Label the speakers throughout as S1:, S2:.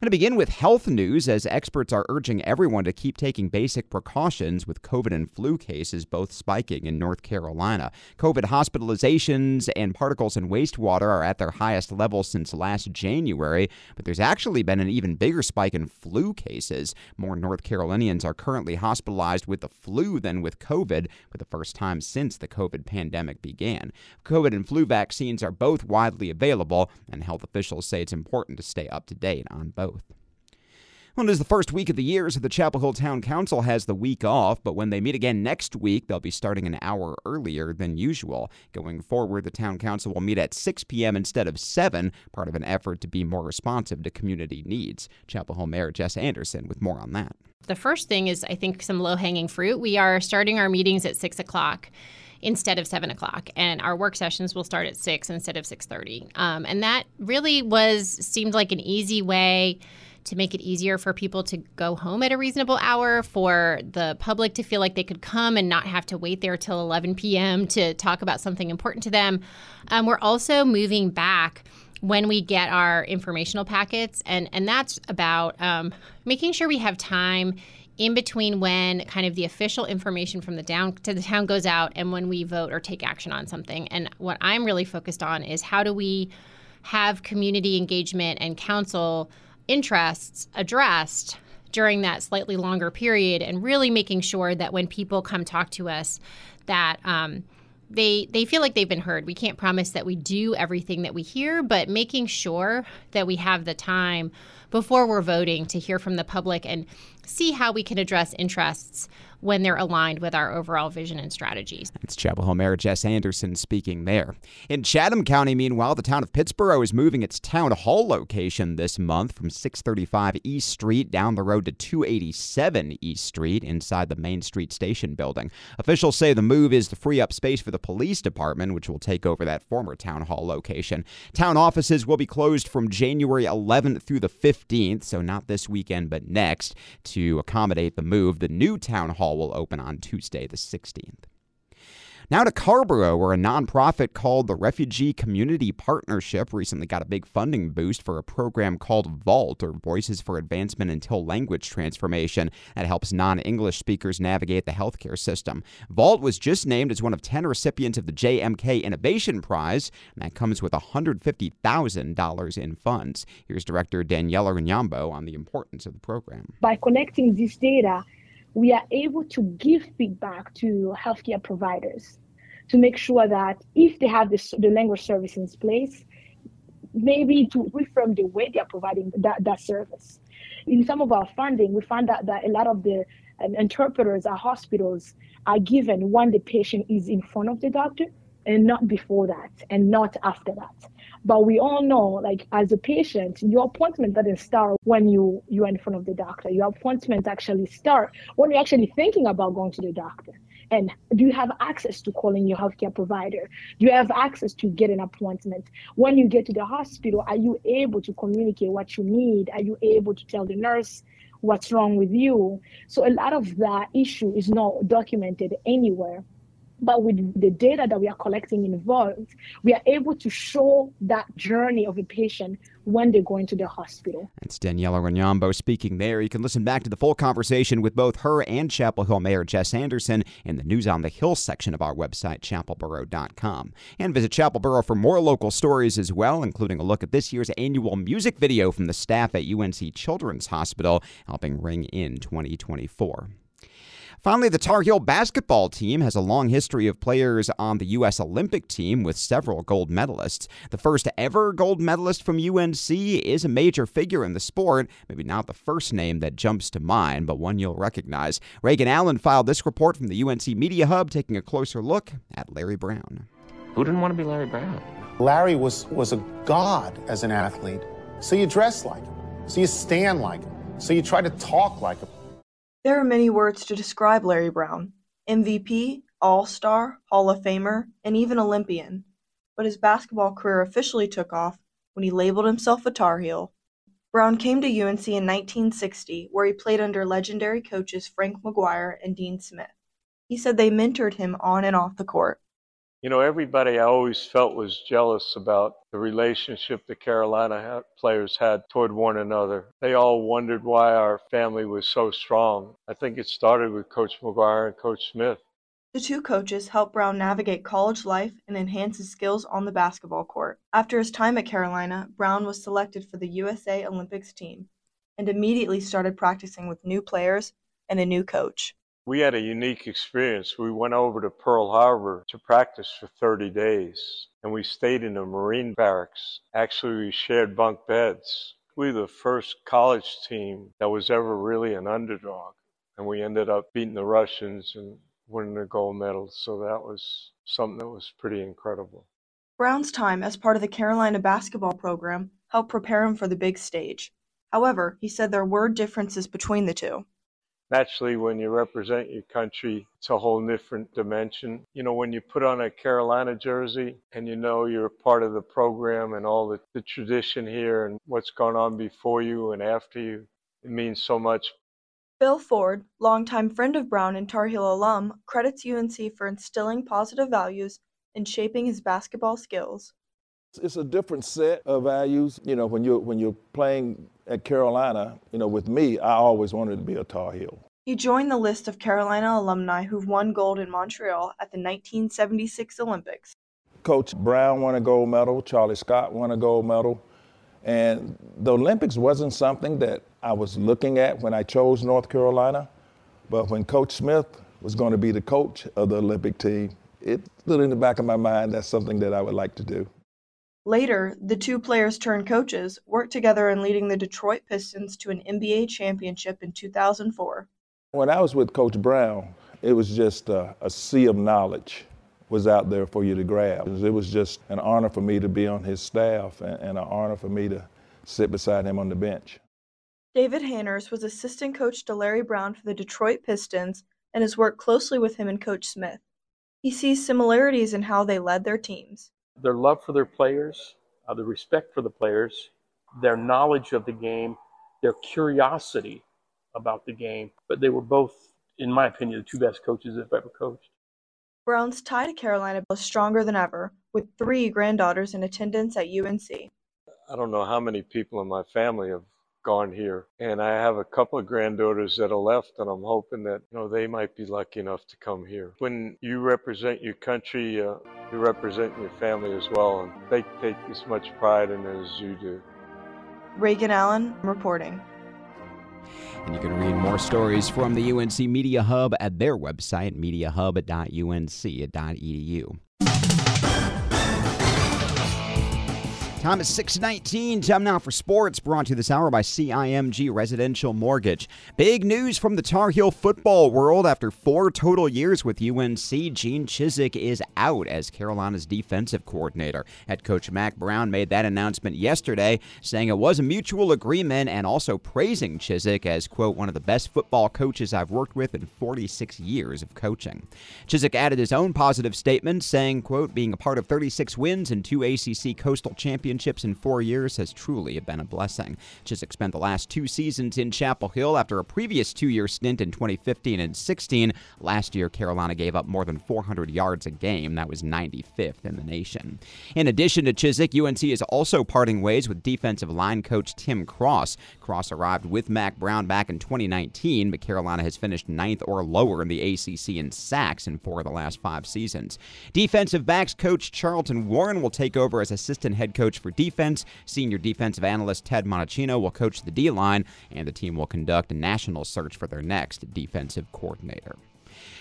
S1: Going to begin with health news as experts are urging everyone to keep taking basic precautions with COVID and flu cases both spiking in North Carolina. COVID hospitalizations and particles in wastewater are at their highest level since last January, but there's actually been an even bigger spike in flu cases. More North Carolinians are currently hospitalized with the flu than with COVID for the first time since the COVID pandemic began. COVID and flu vaccines are both widely available, and health officials say it's important to stay up to date on both. Well, it is the first week of the year, so the Chapel Hill Town Council has the week off, but when they meet again next week, they'll be starting an hour earlier than usual. Going forward, the Town Council will meet at 6 p.m. instead of 7, part of an effort to be more responsive to community needs. Chapel Hill Mayor Jess Anderson with more on that.
S2: The first thing is, I think, some low hanging fruit. We are starting our meetings at 6 o'clock instead of 7 o'clock and our work sessions will start at 6 instead of 6.30 um, and that really was seemed like an easy way to make it easier for people to go home at a reasonable hour, for the public to feel like they could come and not have to wait there till 11 p.m. to talk about something important to them. Um, we're also moving back when we get our informational packets, and and that's about um, making sure we have time in between when kind of the official information from the down to the town goes out and when we vote or take action on something. And what I'm really focused on is how do we have community engagement and council interests addressed during that slightly longer period and really making sure that when people come talk to us that um, they they feel like they've been heard. We can't promise that we do everything that we hear, but making sure that we have the time before we're voting to hear from the public and see how we can address interests when they're aligned with our overall vision and strategies.
S1: It's Chapel Hill Mayor Jess Anderson speaking there. In Chatham County, meanwhile, the town of Pittsboro is moving its town hall location this month from 635 East Street down the road to 287 East Street inside the Main Street Station building. Officials say the move is to free up space for the police department, which will take over that former town hall location. Town offices will be closed from January 11th through the 15th, so not this weekend, but next. To accommodate the move, the new town hall will open on Tuesday, the 16th. Now to Carrboro, where a nonprofit called the Refugee Community Partnership recently got a big funding boost for a program called VAULT, or Voices for Advancement Until Language Transformation, that helps non English speakers navigate the healthcare system. VAULT was just named as one of 10 recipients of the JMK Innovation Prize, and that comes with $150,000 in funds. Here's Director Daniela Runyambo on the importance of the program.
S3: By collecting this data, we are able to give feedback to healthcare providers to make sure that if they have this, the language service in place, maybe to reframe the way they are providing that, that service. In some of our funding, we found out that a lot of the um, interpreters at hospitals are given when the patient is in front of the doctor and not before that and not after that. But we all know, like as a patient, your appointment doesn't start when you you are in front of the doctor. Your appointment actually start when you're actually thinking about going to the doctor. And do you have access to calling your healthcare provider? Do you have access to get an appointment? When you get to the hospital, are you able to communicate what you need? Are you able to tell the nurse what's wrong with you? So a lot of that issue is not documented anywhere. But with the data that we are collecting involved, we are able to show that journey of a patient when they go into the hospital.
S1: That's Daniela Runyambo speaking there. You can listen back to the full conversation with both her and Chapel Hill Mayor Jess Anderson in the News on the Hill section of our website, chapelboro.com. And visit Chapelboro for more local stories as well, including a look at this year's annual music video from the staff at UNC Children's Hospital, helping ring in 2024. Finally, the Tar Heel basketball team has a long history of players on the U.S. Olympic team with several gold medalists. The first ever gold medalist from UNC is a major figure in the sport, maybe not the first name that jumps to mind, but one you'll recognize. Reagan Allen filed this report from the UNC Media Hub, taking a closer look at Larry Brown.
S4: Who didn't want to be Larry Brown?
S5: Larry was, was a god as an athlete, so you dress like him, so you stand like him, so you try to talk like him.
S6: There are many words to describe Larry Brown MVP, All Star, Hall of Famer, and even Olympian. But his basketball career officially took off when he labeled himself a Tar Heel. Brown came to UNC in 1960, where he played under legendary coaches Frank McGuire and Dean Smith. He said they mentored him on and off the court.
S7: You know, everybody I always felt was jealous about the relationship the Carolina players had toward one another. They all wondered why our family was so strong. I think it started with Coach McGuire and Coach Smith.
S6: The two coaches helped Brown navigate college life and enhance his skills on the basketball court. After his time at Carolina, Brown was selected for the USA Olympics team and immediately started practicing with new players and a new coach
S7: we had a unique experience. We went over to Pearl Harbor to practice for 30 days, and we stayed in a Marine barracks. Actually, we shared bunk beds. We were the first college team that was ever really an underdog, and we ended up beating the Russians and winning the gold medal. So that was something that was pretty incredible.
S6: Brown's time as part of the Carolina basketball program helped prepare him for the big stage. However, he said there were differences between the two
S7: naturally when you represent your country it's a whole different dimension. You know when you put on a carolina jersey and you know you're part of the program and all the, the tradition here and what's gone on before you and after you it means so much.
S6: Phil Ford longtime friend of brown and tar heel alum credits unc for instilling positive values and shaping his basketball skills
S8: it's a different set of values. You know, when you're when you're playing at Carolina, you know, with me, I always wanted to be a Tar Heel.
S6: He joined the list of Carolina alumni who've won gold in Montreal at the 1976 Olympics.
S8: Coach Brown won a gold medal, Charlie Scott won a gold medal, and the Olympics wasn't something that I was looking at when I chose North Carolina, but when Coach Smith was going to be the coach of the Olympic team, it stood in the back of my mind that's something that I would like to do.
S6: Later, the two players turned coaches worked together in leading the Detroit Pistons to an NBA championship in 2004.
S8: When I was with Coach Brown, it was just a, a sea of knowledge was out there for you to grab. It was just an honor for me to be on his staff and, and an honor for me to sit beside him on the bench.
S6: David Hanners was assistant coach to Larry Brown for the Detroit Pistons and has worked closely with him and Coach Smith. He sees similarities in how they led their teams
S9: their love for their players, uh, the respect for the players, their knowledge of the game, their curiosity about the game. But they were both, in my opinion, the two best coaches I've ever coached.
S6: Brown's tie to Carolina was stronger than ever, with three granddaughters in attendance at UNC.
S7: I don't know how many people in my family have gone here. And I have a couple of granddaughters that are left, and I'm hoping that you know they might be lucky enough to come here. When you represent your country, uh, you represent your family as well, and they take as much pride in it as you do.
S6: Reagan Allen reporting.
S1: And you can read more stories from the UNC Media Hub at their website, mediahub.unc.edu. Time is 619. Time now for sports, brought to you this hour by CIMG Residential Mortgage. Big news from the Tar Heel football world. After four total years with UNC, Gene Chizik is out as Carolina's defensive coordinator. Head coach Mack Brown made that announcement yesterday, saying it was a mutual agreement and also praising Chizik as, quote, one of the best football coaches I've worked with in 46 years of coaching. Chizik added his own positive statement, saying, quote, being a part of 36 wins and two ACC Coastal Championships championships in four years has truly been a blessing. Chizik spent the last two seasons in Chapel Hill after a previous two year stint in 2015 and 16. Last year, Carolina gave up more than 400 yards a game. That was 95th in the nation. In addition to Chizik, UNC is also parting ways with defensive line coach Tim Cross. Cross arrived with Mack Brown back in 2019, but Carolina has finished ninth or lower in the ACC in sacks in four of the last five seasons. Defensive backs coach Charlton Warren will take over as assistant head coach for defense. Senior defensive analyst Ted Monachino will coach the D line, and the team will conduct a national search for their next defensive coordinator.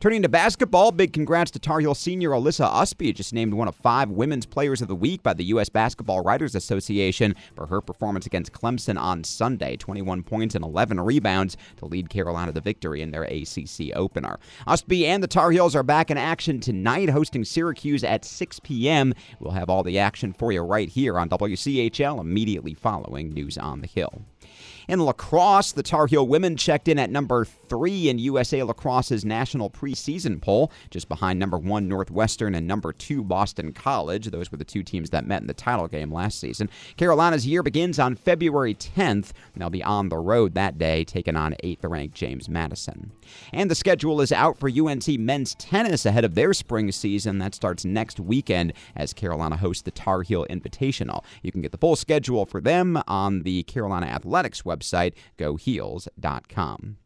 S1: Turning to basketball, big congrats to Tar Heel senior Alyssa Ustby, just named one of five Women's Players of the Week by the U.S. Basketball Writers Association for her performance against Clemson on Sunday. 21 points and 11 rebounds to lead Carolina to victory in their ACC opener. Usby and the Tar Heels are back in action tonight, hosting Syracuse at 6 p.m. We'll have all the action for you right here on WCHL immediately following News on the Hill. In lacrosse, the Tar Heel women checked in at number three in USA Lacrosse's national preseason poll, just behind number one Northwestern and number two Boston College. Those were the two teams that met in the title game last season. Carolina's year begins on February 10th. They'll be on the road that day, taking on eighth ranked James Madison. And the schedule is out for UNC men's tennis ahead of their spring season. That starts next weekend as Carolina hosts the Tar Heel Invitational. You can get the full schedule for them on the Carolina Athletics website, goheels.com.